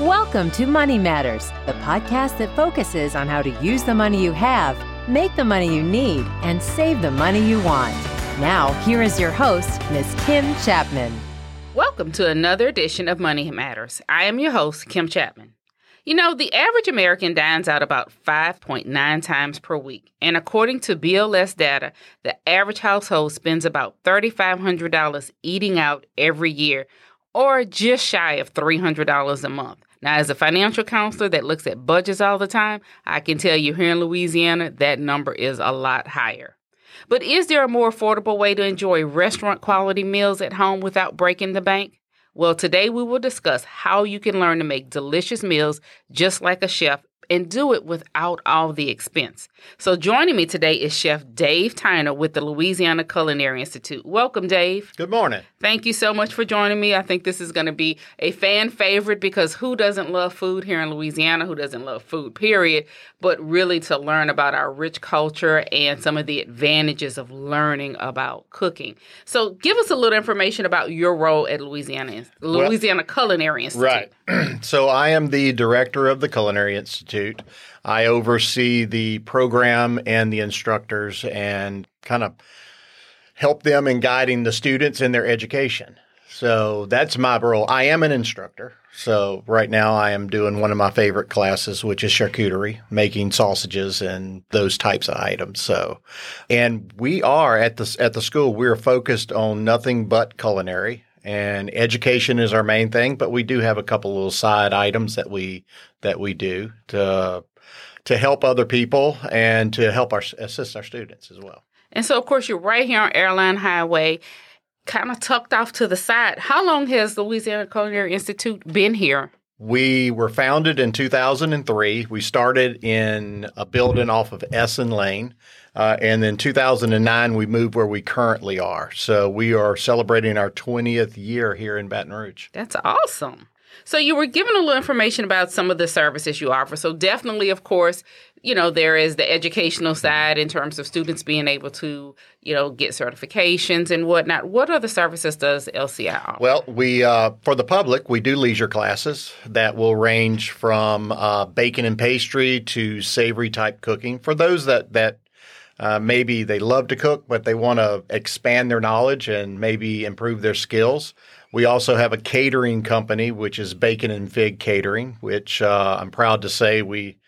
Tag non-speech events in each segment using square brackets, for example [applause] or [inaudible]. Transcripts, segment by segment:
Welcome to Money Matters, the podcast that focuses on how to use the money you have, make the money you need, and save the money you want. Now, here is your host, Ms. Kim Chapman. Welcome to another edition of Money Matters. I am your host, Kim Chapman. You know, the average American dines out about 5.9 times per week. And according to BLS data, the average household spends about $3,500 eating out every year, or just shy of $300 a month. Now, as a financial counselor that looks at budgets all the time, I can tell you here in Louisiana, that number is a lot higher. But is there a more affordable way to enjoy restaurant quality meals at home without breaking the bank? Well, today we will discuss how you can learn to make delicious meals just like a chef and do it without all the expense. So joining me today is Chef Dave Tiner with the Louisiana Culinary Institute. Welcome, Dave. Good morning. Thank you so much for joining me. I think this is going to be a fan favorite because who doesn't love food here in Louisiana? Who doesn't love food, period? But really to learn about our rich culture and some of the advantages of learning about cooking. So give us a little information about your role at Louisiana Louisiana well, Culinary Institute. Right. [clears throat] so I am the director of the Culinary Institute. I oversee the program and the instructors and kind of help them in guiding the students in their education. So that's my role. I am an instructor. So right now I am doing one of my favorite classes, which is charcuterie, making sausages and those types of items. So, and we are at the, at the school, we're focused on nothing but culinary and education is our main thing, but we do have a couple little side items that we, that we do to, to help other people and to help our, assist our students as well. And so, of course, you're right here on Airline Highway, kind of tucked off to the side. How long has the Louisiana Culinary Institute been here? We were founded in 2003. We started in a building off of Essen Lane. Uh, and then 2009, we moved where we currently are. So we are celebrating our 20th year here in Baton Rouge. That's awesome. So you were given a little information about some of the services you offer. So definitely, of course, you know, there is the educational side in terms of students being able to, you know, get certifications and whatnot. What other services does LCI offer? Well, we, uh, for the public, we do leisure classes that will range from uh, baking and pastry to savory type cooking. For those that, that uh, maybe they love to cook, but they want to expand their knowledge and maybe improve their skills. We also have a catering company, which is Bacon and Fig Catering, which uh, I'm proud to say we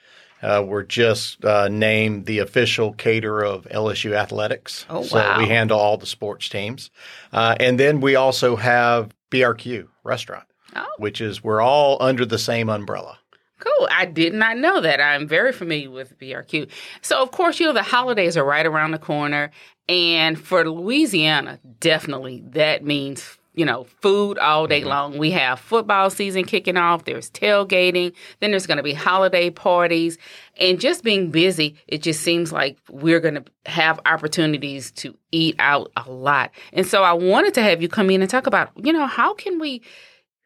uh, were just uh, named the official caterer of LSU athletics. Oh, wow. So we handle all the sports teams. Uh, and then we also have BRQ Restaurant, oh. which is we're all under the same umbrella. Cool. I did not know that. I'm very familiar with BRQ. So, of course, you know, the holidays are right around the corner. And for Louisiana, definitely that means you know, food all day mm-hmm. long. We have football season kicking off, there's tailgating, then there's going to be holiday parties. And just being busy, it just seems like we're going to have opportunities to eat out a lot. And so I wanted to have you come in and talk about, you know, how can we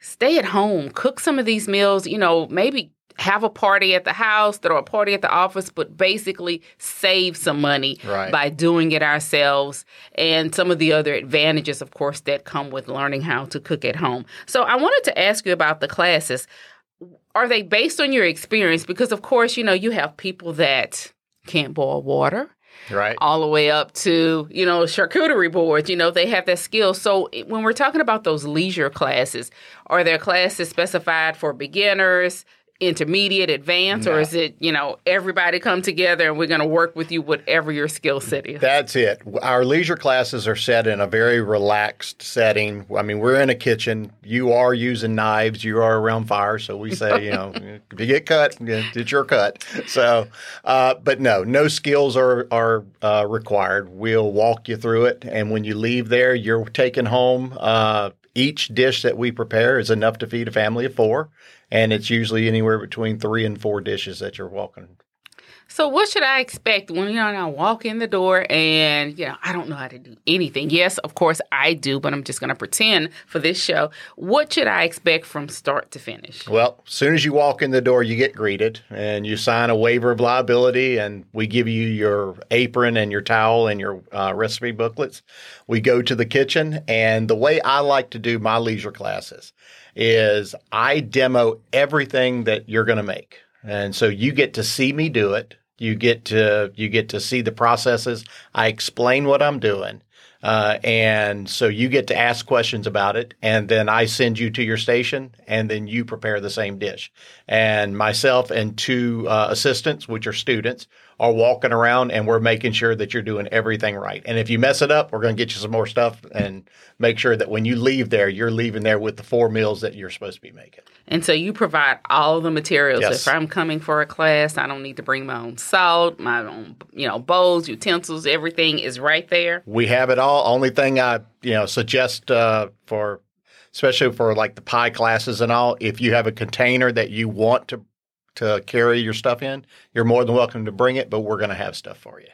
stay at home, cook some of these meals, you know, maybe have a party at the house, throw a party at the office, but basically save some money right. by doing it ourselves and some of the other advantages, of course, that come with learning how to cook at home. So I wanted to ask you about the classes. Are they based on your experience? Because, of course, you know, you have people that can't boil water. Right. All the way up to, you know, charcuterie boards, you know, they have that skill. So when we're talking about those leisure classes, are there classes specified for beginners, intermediate, advanced, no. or is it, you know, everybody come together and we're going to work with you whatever your skill set is? That's it. Our leisure classes are set in a very relaxed setting. I mean, we're in a kitchen. You are using knives. You are around fire. So we say, you know, [laughs] if you get cut, it's your cut. So, uh, but no, no skills are, are uh, required. We'll walk you through it. And when you leave there, you're taking home uh, each dish that we prepare is enough to feed a family of four and it's usually anywhere between three and four dishes that you're walking. So what should I expect when you know I walk in the door and you know I don't know how to do anything? Yes, of course I do, but I'm just going to pretend for this show. What should I expect from start to finish? Well, as soon as you walk in the door, you get greeted and you sign a waiver of liability, and we give you your apron and your towel and your uh, recipe booklets. We go to the kitchen, and the way I like to do my leisure classes is I demo everything that you're going to make. And so you get to see me do it. You get to you get to see the processes. I explain what I'm doing. Uh, and so you get to ask questions about it, and then I send you to your station, and then you prepare the same dish. And myself and two uh, assistants, which are students, are walking around, and we're making sure that you're doing everything right. And if you mess it up, we're going to get you some more stuff and make sure that when you leave there, you're leaving there with the four meals that you're supposed to be making. And so you provide all the materials. Yes. If I'm coming for a class, I don't need to bring my own salt, my own, you know, bowls, utensils, everything is right there. We have it all. Only thing I, you know, suggest uh, for, especially for like the pie classes and all, if you have a container that you want to to carry your stuff in, you're more than welcome to bring it. But we're going to have stuff for you.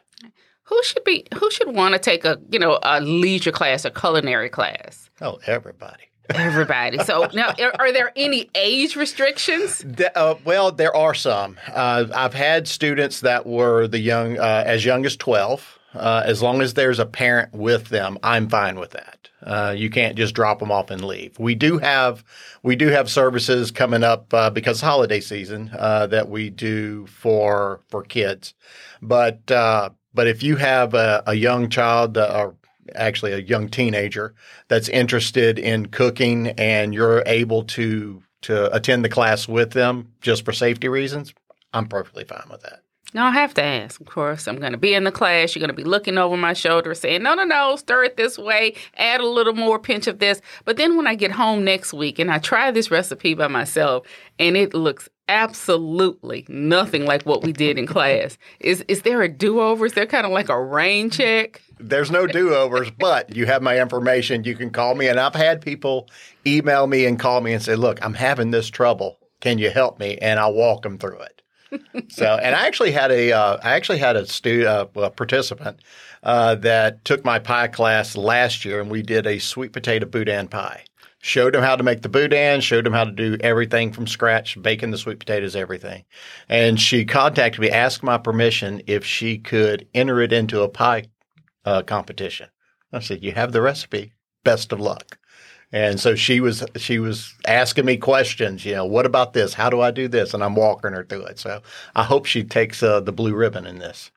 Who should be who should want to take a, you know, a leisure class, a culinary class? Oh, everybody. Everybody. So [laughs] now, are, are there any age restrictions? The- uh, well, there are some. Uh, I've had students that were the young, uh, as young as twelve. Uh, as long as there's a parent with them, I'm fine with that. Uh, you can't just drop them off and leave. We do have we do have services coming up uh, because holiday season uh, that we do for for kids, but uh, but if you have a, a young child or actually a young teenager that's interested in cooking and you're able to to attend the class with them just for safety reasons, I'm perfectly fine with that. Now I have to ask, of course. I'm going to be in the class. You're going to be looking over my shoulder saying, no, no, no, stir it this way, add a little more pinch of this. But then when I get home next week and I try this recipe by myself and it looks absolutely nothing like what we did in class, is, is there a do over? Is there kind of like a rain check? There's no do overs, but you have my information. You can call me. And I've had people email me and call me and say, look, I'm having this trouble. Can you help me? And I'll walk them through it. So, and I actually had a, uh, I actually had a stu- uh, participant uh, that took my pie class last year, and we did a sweet potato boudin pie. Showed him how to make the boudin, showed him how to do everything from scratch, baking the sweet potatoes, everything. And she contacted me, asked my permission if she could enter it into a pie uh, competition. I said, "You have the recipe. Best of luck." And so she was she was asking me questions. You know, what about this? How do I do this? And I'm walking her through it. So I hope she takes uh, the blue ribbon in this.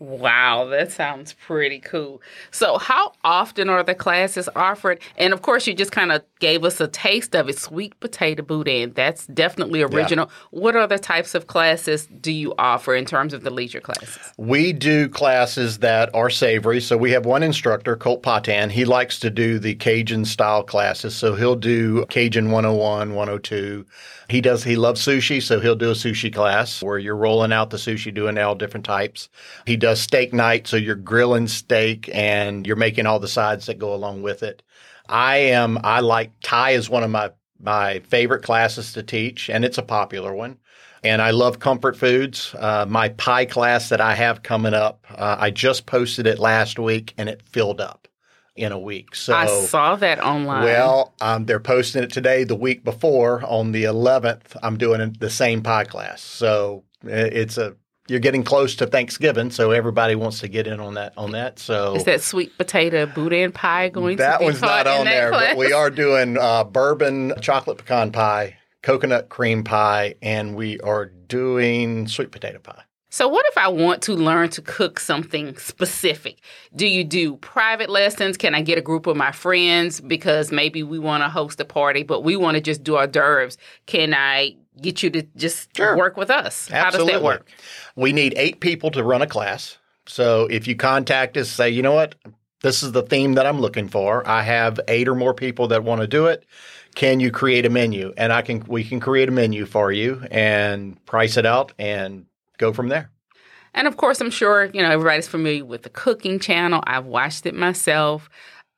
Wow, that sounds pretty cool. So, how often are the classes offered? And of course, you just kind of gave us a taste of it sweet potato boudin. That's definitely original. What other types of classes do you offer in terms of the leisure classes? We do classes that are savory. So we have one instructor, Colt Patan. He likes to do the Cajun style classes. So he'll do Cajun 101, 102. He does, he loves sushi. So he'll do a sushi class where you're rolling out the sushi, doing all different types. He does steak night. So you're grilling steak and you're making all the sides that go along with it. I am, I like Thai is one of my, my favorite classes to teach and it's a popular one and I love comfort foods. Uh, my pie class that I have coming up, uh, I just posted it last week and it filled up in a week. So I saw that online. well, um, they're posting it today. The week before, on the 11th, I'm doing the same pie class. So it's a you're getting close to Thanksgiving, so everybody wants to get in on that. On that, so is that sweet potato boudin pie going that to be one's not on there, class? but we are doing uh, bourbon chocolate pecan pie, coconut cream pie, and we are doing sweet potato pie. So, what if I want to learn to cook something specific? Do you do private lessons? Can I get a group of my friends because maybe we want to host a party, but we want to just do hors d'oeuvres? Can I get you to just Sure. work with us? How does that work? We need eight people to run a class. So if you contact us, say, you know what, this is the theme that I'm looking for. I have eight or more people that want to do it. Can you create a menu? And I can we can create a menu for you and price it out and go from there. And of course, I'm sure you know everybody's familiar with the cooking channel. I've watched it myself.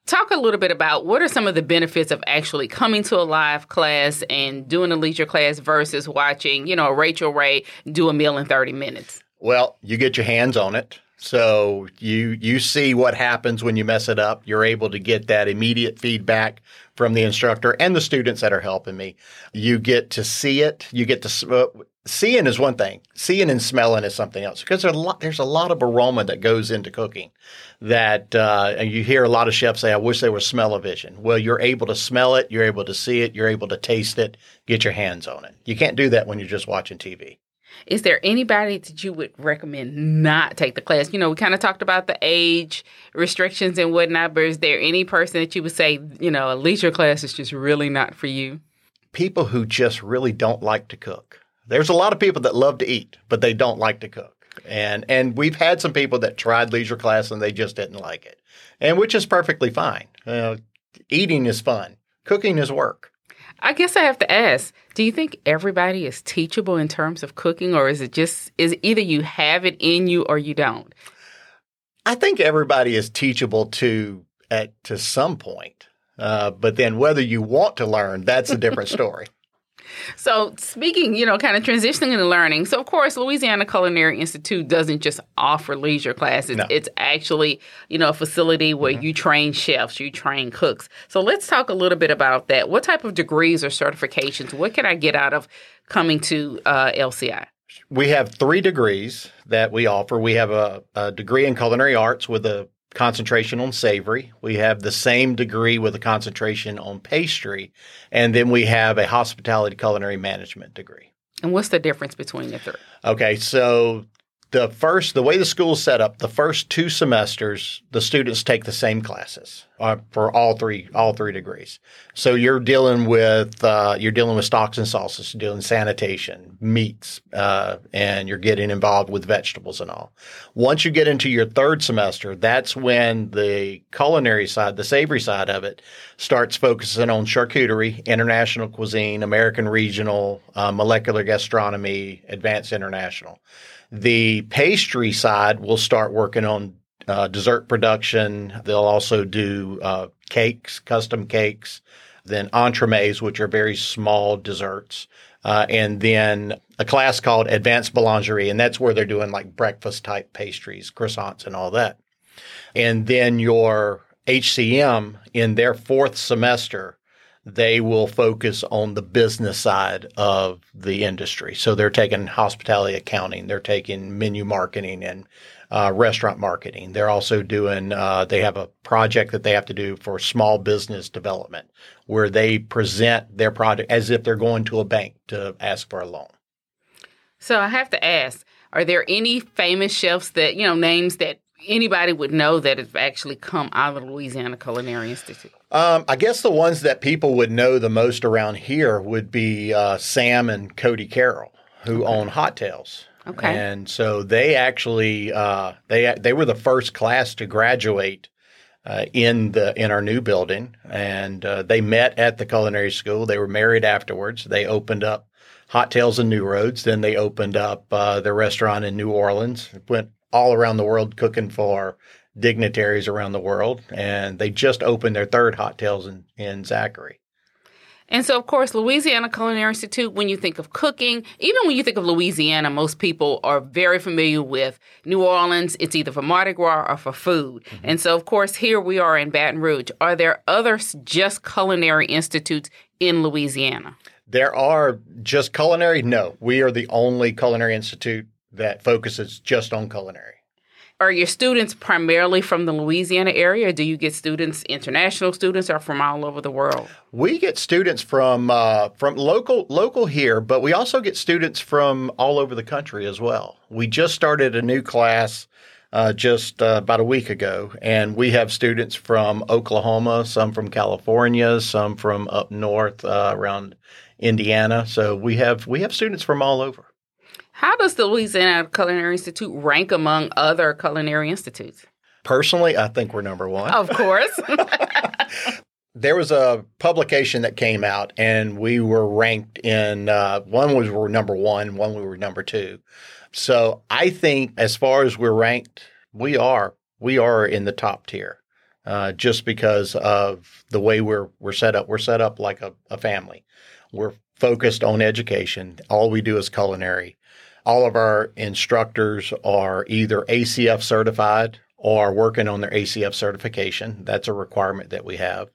Talk a little bit about what are some of the benefits of actually coming to a live class and doing a leisure class versus watching, you know, Rachael Ray do a meal in 30 minutes. Well, you get your hands on it. So you you see what happens when you mess it up. You're able to get that immediate feedback from the instructor and the students that are helping me. You get to see it. You get to uh, seeing is one thing. Seeing and smelling is something else because there's a lot, there's a lot of aroma that goes into cooking. That uh, and you hear a lot of chefs say, "I wish there was smell-o-vision." Well, you're able to smell it. You're able to see it. You're able to taste it. Get your hands on it. You can't do that when you're just watching TV. Is there anybody that you would recommend not take the class? You know, we kind of talked about the age restrictions and whatnot, but is there any person that you would say, you know, a leisure class is just really not for you? People who just really don't like to cook. There's a lot of people that love to eat, but they don't like to cook. And and we've had some people that tried leisure class and they just didn't like it, and which is perfectly fine. Uh, eating is fun. Cooking is work. I guess I have to ask, do you think everybody is teachable in terms of cooking or is it just is either you have it in you or you don't? I think everybody is teachable to at to some point. Uh, but then whether you want to learn, that's a different [laughs] story. So, speaking, you know, kind of transitioning into learning. So, of course, Louisiana Culinary Institute doesn't just offer leisure classes. No. It's actually, you know, a facility where mm-hmm. you train chefs, you train cooks. So, let's talk a little bit about that. What type of degrees or certifications? What can I get out of coming to uh, LCI? We have three degrees that we offer. We have a, a degree in culinary arts with a concentration on savory. We have the same degree with a concentration on pastry. And then we have a hospitality culinary management degree. And what's the difference between the three? Okay, so the first, the way the school is set up, the first two semesters, the students take the same classes uh, for all three, all three degrees. So you're dealing with, uh, you're dealing with stocks and sauces, you're dealing sanitation, meats, uh, and you're getting involved with vegetables and all. Once you get into your third semester, that's when the culinary side, the savory side of it, starts focusing on charcuterie, international cuisine, American regional, uh, molecular gastronomy, advanced international. The pastry side will start working on uh, dessert production. They'll also do uh, cakes, custom cakes, then entremets, which are very small desserts, uh, and then a class called Advanced Boulangerie, and that's where they're doing like breakfast type pastries, croissants, and all that. And then your HCM in their fourth semester they will focus on the business side of the industry. So they're taking hospitality accounting, they're taking menu marketing and uh, restaurant marketing. They're also doing, uh, they have a project that they have to do for small business development where they present their product as if they're going to a bank to ask for a loan. So I have to ask, are there any famous chefs that, you know, names that anybody would know that have actually come out of the Louisiana Culinary Institute? Um, I guess the ones that people would know the most around here would be uh, Sam and Cody Carroll, who okay. own Hot Tails. Okay. And so they actually uh, they they were the first class to graduate uh, in the in our new building, and uh, they met at the culinary school. They were married afterwards. They opened up Hot Tails in New Roads. Then they opened up uh, the restaurant in New Orleans. Went all around the world cooking for dignitaries around the world, and they just opened their third Hot Tails in, in Zachary. And so, of course, Louisiana Culinary Institute, when you think of cooking, even when you think of Louisiana, most people are very familiar with New Orleans. It's either for Mardi Gras or for food. Mm-hmm. And so, of course, here we are in Baton Rouge. Are there other just culinary institutes in Louisiana? There are just culinary? No. We are the only culinary institute that focuses just on culinary. Are your students primarily from the Louisiana area, or do you get students, international students, or from all over the world? We get students from uh, from local local here, but we also get students from all over the country as well. We just started a new class uh, just uh, about a week ago, and we have students from Oklahoma, some from California, some from up north uh, around Indiana. So we have we have students from all over. How does the Louisiana Culinary Institute rank among other culinary institutes? Personally, I think we're number one. Of course. [laughs] [laughs] there was a publication that came out, and we were ranked in uh, one was we were number one, one we were number two. So I think, as far as we're ranked, we are we are in the top tier, uh, just because of the way we're we're set up. We're set up like a, a family. We're focused on education. All we do is culinary. All of our instructors are either ACF certified or working on their ACF certification. That's a requirement that we have.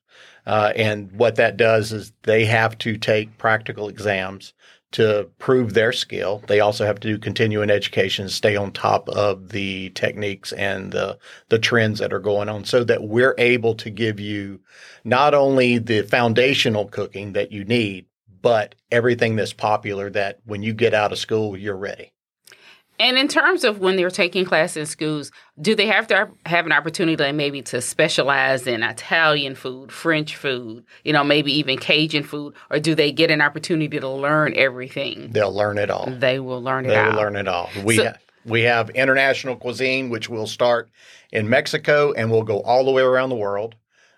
Uh, and what that does is they have to take practical exams to prove their skill. They also have to do continuing education, stay on top of the techniques and the, the trends that are going on so that we're able to give you not only the foundational cooking that you need, but everything that's popular that when you get out of school, you're ready. And in terms of when they're taking classes in schools, do they have to have an opportunity to maybe to specialize in Italian food, French food, you know, maybe even Cajun food, or do they get an opportunity to learn everything? They'll learn it all. They will learn it they all. will learn it all. We So- ha- we have international cuisine, which will start in Mexico and we'll go all the way around the world,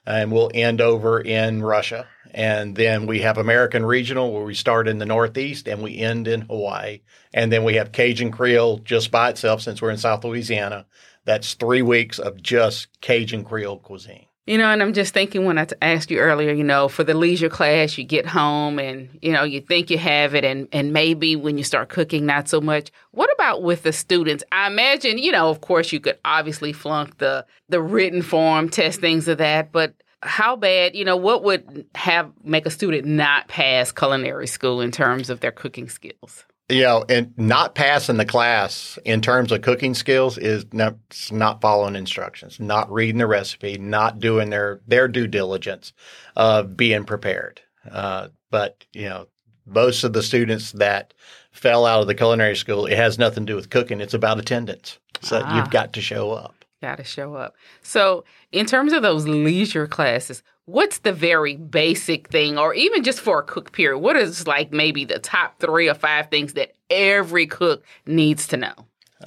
and we'll end over in Russia. And then we have American regional, where we start in the Northeast and we end in Hawaii. And then we have Cajun Creole just by itself, since we're in South Louisiana. That's three weeks of just Cajun Creole cuisine. You know, and I'm just thinking when I asked you earlier, you know, for the leisure class, you get home and, you know, you think you have it, and, and maybe when you start cooking, not so much. What about with the students? I imagine, you know, of course, you could obviously flunk the, the written form, test things of that, but how bad, you know, what would have make a student not pass culinary school in terms of their cooking skills? You know, and not passing the class in terms of cooking skills is not, not following instructions, not reading the recipe, not doing their their due diligence of being prepared. Uh, but you know, most of the students that fell out of the culinary school, it has nothing to do with cooking. It's about attendance. So Ah. you've got to show up. Got to show up. So, in terms of those leisure classes, what's the very basic thing, or even just for a cook period, what is like maybe the top three or five things that every cook needs to know?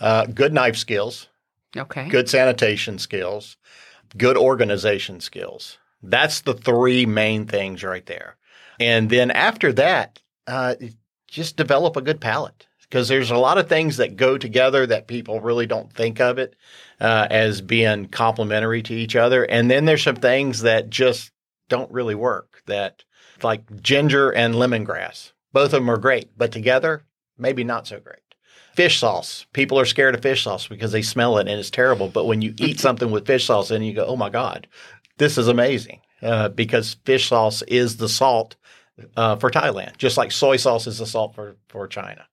Uh, good knife skills, Okay. good sanitation skills, good organization skills. That's the three main things right there. And then after that, uh, just develop a good palate because there's a lot of things that go together that people really don't think of it uh, as being complementary to each other. And then there's some things that just don't really work that like ginger and lemongrass. Both of them are great, but together, maybe not so great. Fish sauce. People are scared of fish sauce because they smell it and it's terrible. But when you eat something with fish sauce and you go, oh my God, this is amazing. Uh, because fish sauce is the salt uh, for Thailand, just like soy sauce is the salt for, for China.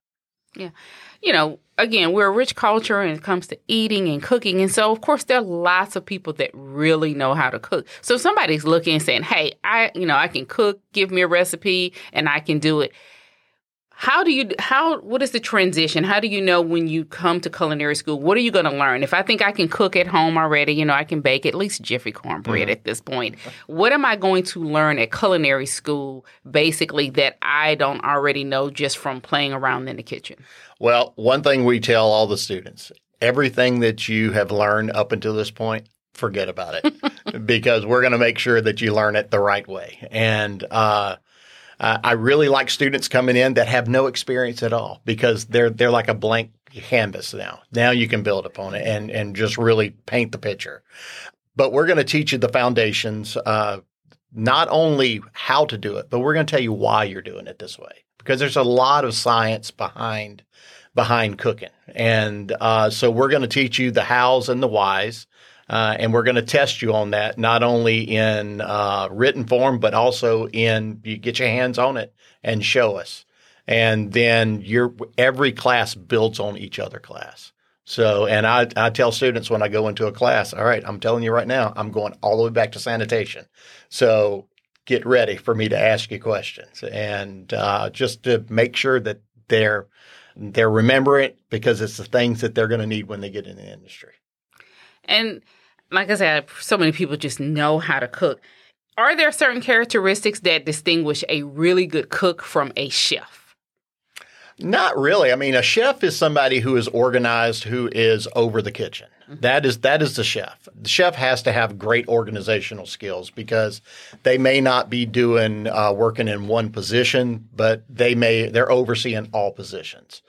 You know, again, we're a rich culture when it comes to eating and cooking. And so, of course, there are lots of people that really know how to cook. So somebody's looking and saying, hey, I, you know, I can cook, give me a recipe and I can do it. How do you, how, what is the transition? How do you know when you come to culinary school? What are you going to learn? If I think I can cook at home already, you know, I can bake at least Jiffy cornbread at this point. What am I going to learn at culinary school, basically, that I don't already know just from playing around in the kitchen? Well, one thing we tell all the students everything that you have learned up until this point, forget about it [laughs] because we're going to make sure that you learn it the right way. And, uh, uh, I really like students coming in that have no experience at all because they're they're like a blank canvas now. Now you can build upon it and and just really paint the picture. But we're going to teach you the foundations, uh, not only how to do it, but we're going to tell you why you're doing it this way because there's a lot of science behind behind cooking, and uh, so we're going to teach you the hows and the whys. Uh, and we're going to test you on that, not only in uh, written form, but also in you get your hands on it and show us. And then your every class builds on each other class. So, and I, I tell students when I go into a class, all right, I'm telling you right now, I'm going all the way back to sanitation. So get ready for me to ask you questions and uh, just to make sure that they're they're remembering it because it's the things that they're going to need when they get in the industry. And like I said, so many people just know how to cook. Are there certain characteristics that distinguish a really good cook from a chef? Not really. I mean, a chef is somebody who is organized, who is over the kitchen. That is that is the chef. The chef has to have great organizational skills because they may not be doing uh, working in one position, but they may they're overseeing all positions.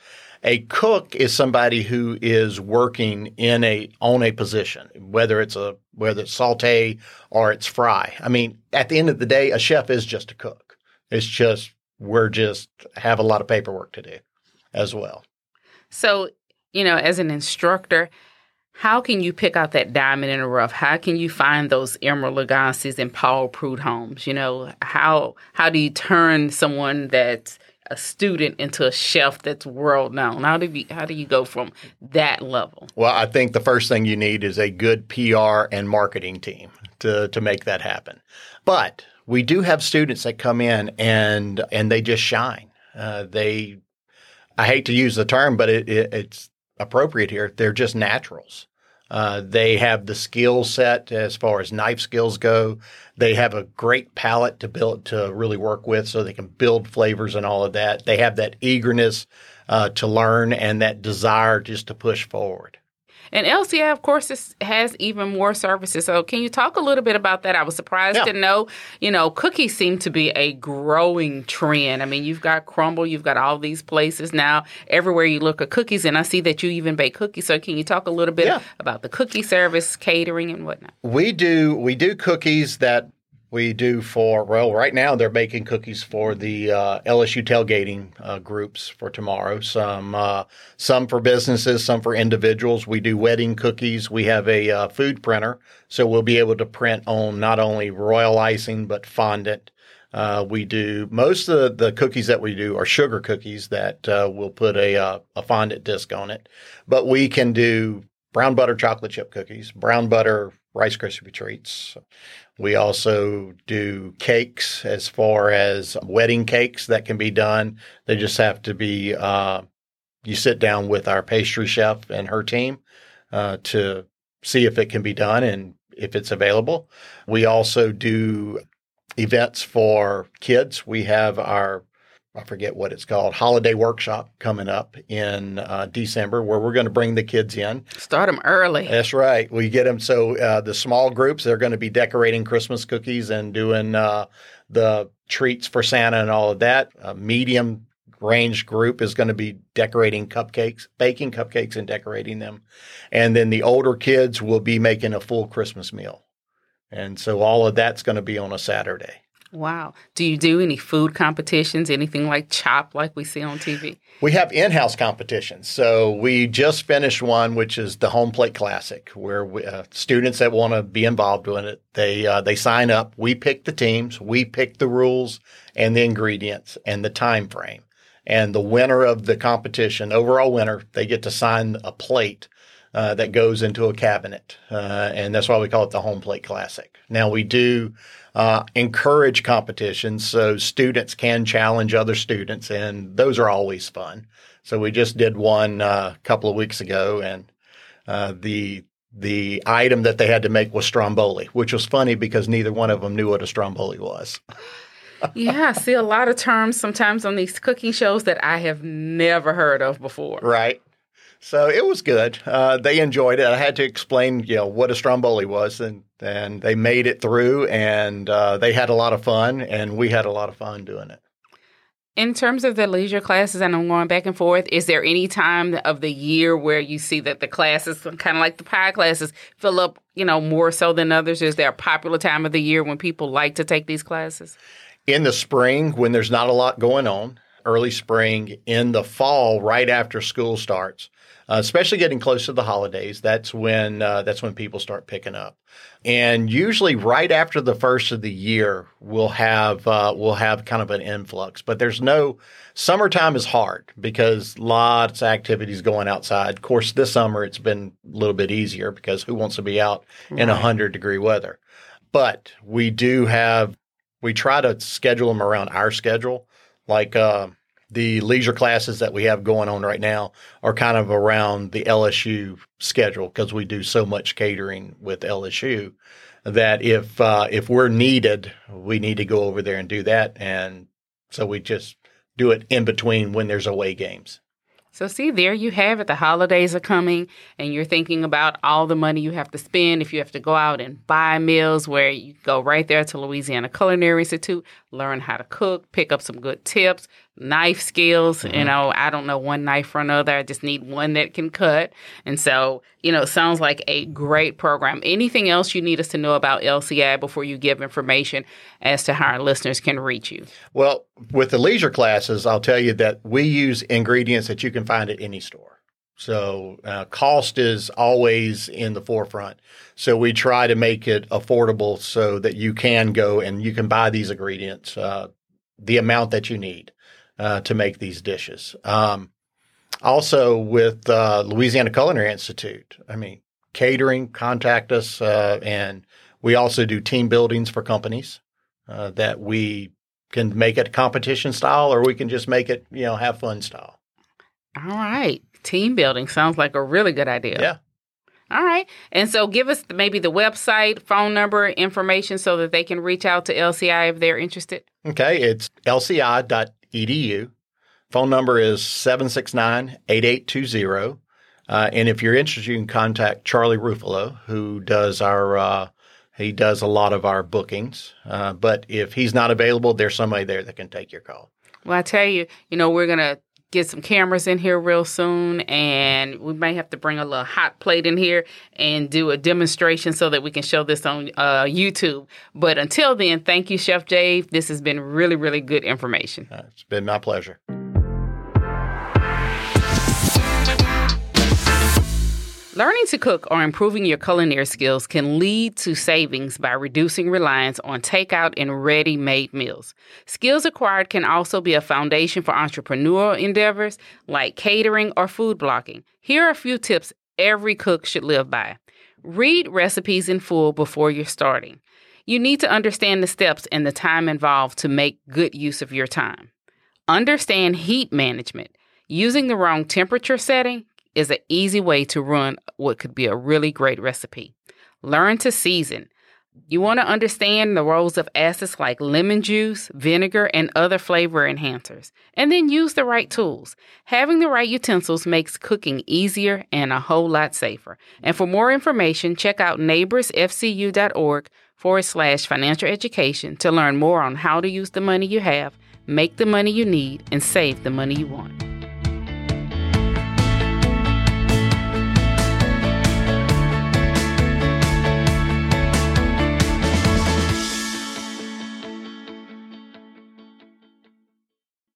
A cook is somebody who is working in a on a position, whether it's a whether it's saute or it's fry. I mean, at the end of the day, a chef is just a cook. It's just we're just have a lot of paperwork to do as well. So, you know, as an instructor, how can you pick out that diamond in the rough? How can you find those Emeril Lagasse's and Paul Prudhommes? You know, how how do you turn someone that's a student into a chef that's world known? How do you how do you go from that level? Well, I think the first thing you need is a good PR and marketing team to to make that happen. But we do have students that come in and and they just shine. Uh, they, I hate to use the term, but it, it, it's appropriate here. They're just naturals. Uh, they have the skill set as far as knife skills go. They have a great palate to build to really work with, so they can build flavors and all of that. They have that eagerness uh, to learn and that desire just to push forward. And LCI, of course, is, has even more services. So, can you talk a little bit about that? I was surprised yeah. to know, you know, cookies seem to be a growing trend. I mean, you've got Crumbl, you've got all these places now. Everywhere you look at cookies, and I see that you even bake cookies. So, can you talk a little bit yeah. about the cookie service, catering, and whatnot? We do. We do cookies that we do for well right now they're baking cookies for the uh, LSU tailgating uh, groups for tomorrow. Some uh, some for businesses, some for individuals. We do wedding cookies. We have a uh, food printer, so we'll be able to print on not only royal icing but fondant. Uh, we do most of the cookies that we do are sugar cookies that uh, we'll put a a fondant disc on it, but we can do brown butter chocolate chip cookies, brown butter Rice Krispie treats. We also do cakes as far as wedding cakes that can be done. They just have to be, uh, you sit down with our pastry chef and her team uh, to see if it can be done and if it's available. We also do events for kids. We have our I forget what it's called, holiday workshop coming up in uh, December where we're going to bring the kids in. Start them early. That's right. We get them. So uh, the small groups, they're going to be decorating Christmas cookies and doing uh, the treats for Santa and all of that. A medium range group is going to be decorating cupcakes, baking cupcakes and decorating them. And then the older kids will be making a full Christmas meal. And so all of that's going to be on a Saturday. Wow. Do you do any food competitions, anything like CHOP like we see on TV? We have in house competitions. So we just finished one, which is the Home Plate Classic, where we, uh, students that want to be involved in it, they, uh, they sign up. We pick the teams, we pick the rules and the ingredients and the time frame. And the winner of the competition, overall winner, they get to sign a plate uh, that goes into a cabinet. Uh, and that's why we call it the Home Plate Classic. Now, we do uh, encourage competitions so students can challenge other students, and those are always fun. So we just did one uh, a couple of weeks ago, and uh, the the item that they had to make was stromboli, which was funny because neither one of them knew what a stromboli was. yeah, I see a lot of terms sometimes on these cooking shows that I have never heard of before. Right. So it was good. Uh, they enjoyed it. I had to explain, you know, what a stromboli was, and and they made it through, and uh, they had a lot of fun, and we had a lot of fun doing it. In terms of the leisure classes, and I'm going back and forth, is there any time of the year where you see that the classes, kind of like the pie classes, fill up, you know, more so than others? Is there a popular time of the year when people like to take these classes? In the spring, when there's not a lot going on, early spring, in the fall, right after school starts, uh, especially getting close to the holidays. That's when uh, that's when people start picking up, and usually right after the first of the year, we'll have uh, we'll have kind of an influx. But there's no summertime is hard because lots of activities going outside. Of course, this summer it's been a little bit easier because who wants to be out right. in hundred degree weather? But we do have we try to schedule them around our schedule, like. Uh, the leisure classes that we have going on right now are kind of around the LSU schedule because we do so much catering with LSU that if uh, if we're needed, we need to go over there and do that, and so we just do it in between when there's away games. So, see, there you have it. The holidays are coming, and you're thinking about all the money you have to spend if you have to go out and buy meals, where you go right there to Louisiana Culinary Institute, learn how to cook, pick up some good tips, knife skills. Mm-hmm. You know, I don't know one knife from another. I just need one that can cut. And so, you know, it sounds like a great program. Anything else you need us to know about LCI before you give information as to how our listeners can reach you? Well, with the leisure classes, I'll tell you that we use ingredients that you can find at any store. So uh, cost is always in the forefront. So we try to make it affordable so that you can go and you can buy these ingredients, uh, the amount that you need uh, to make these dishes. Um, also with uh, Louisiana Culinary Institute, I mean, catering, contact us, uh, and we also do team buildings for companies uh, that we can make it competition style, or we can just make it, you know, have fun style. All right. Team building sounds like a really good idea. Yeah. All right. And so give us maybe the website, phone number, information so that they can reach out to LCI if they're interested. Okay. It's lci.edu. Phone number is 769 8820. Uh, and if you're interested, you can contact Charlie Ruffalo, who does our uh, he does a lot of our bookings. Uh, but if he's not available, there's somebody there that can take your call. Well, I tell you, you know, we're gonna get some cameras in here real soon and we may have to bring a little hot plate in here and do a demonstration so that we can show this on uh, YouTube. But until then, thank you, Chef Dave. This has been really, really good information. Uh, it's been my pleasure. Learning to cook or improving your culinary skills can lead to savings by reducing reliance on takeout and ready made meals. Skills acquired can also be a foundation for entrepreneurial endeavors like catering or food blogging. Here are a few tips every cook should live by. Read recipes in full before you're starting. You need to understand the steps and the time involved to make good use of your time. Understand heat management. Using the wrong temperature setting is an easy way to ruin what could be a really great recipe. Learn to season. You want to understand the roles of acids like lemon juice, vinegar, and other flavor enhancers, and then use the right tools. Having the right utensils makes cooking easier and a whole lot safer. And for more information, check out neighborsfcu.org forward slash financial education to learn more on how to use the money you have, make the money you need, and save the money you want.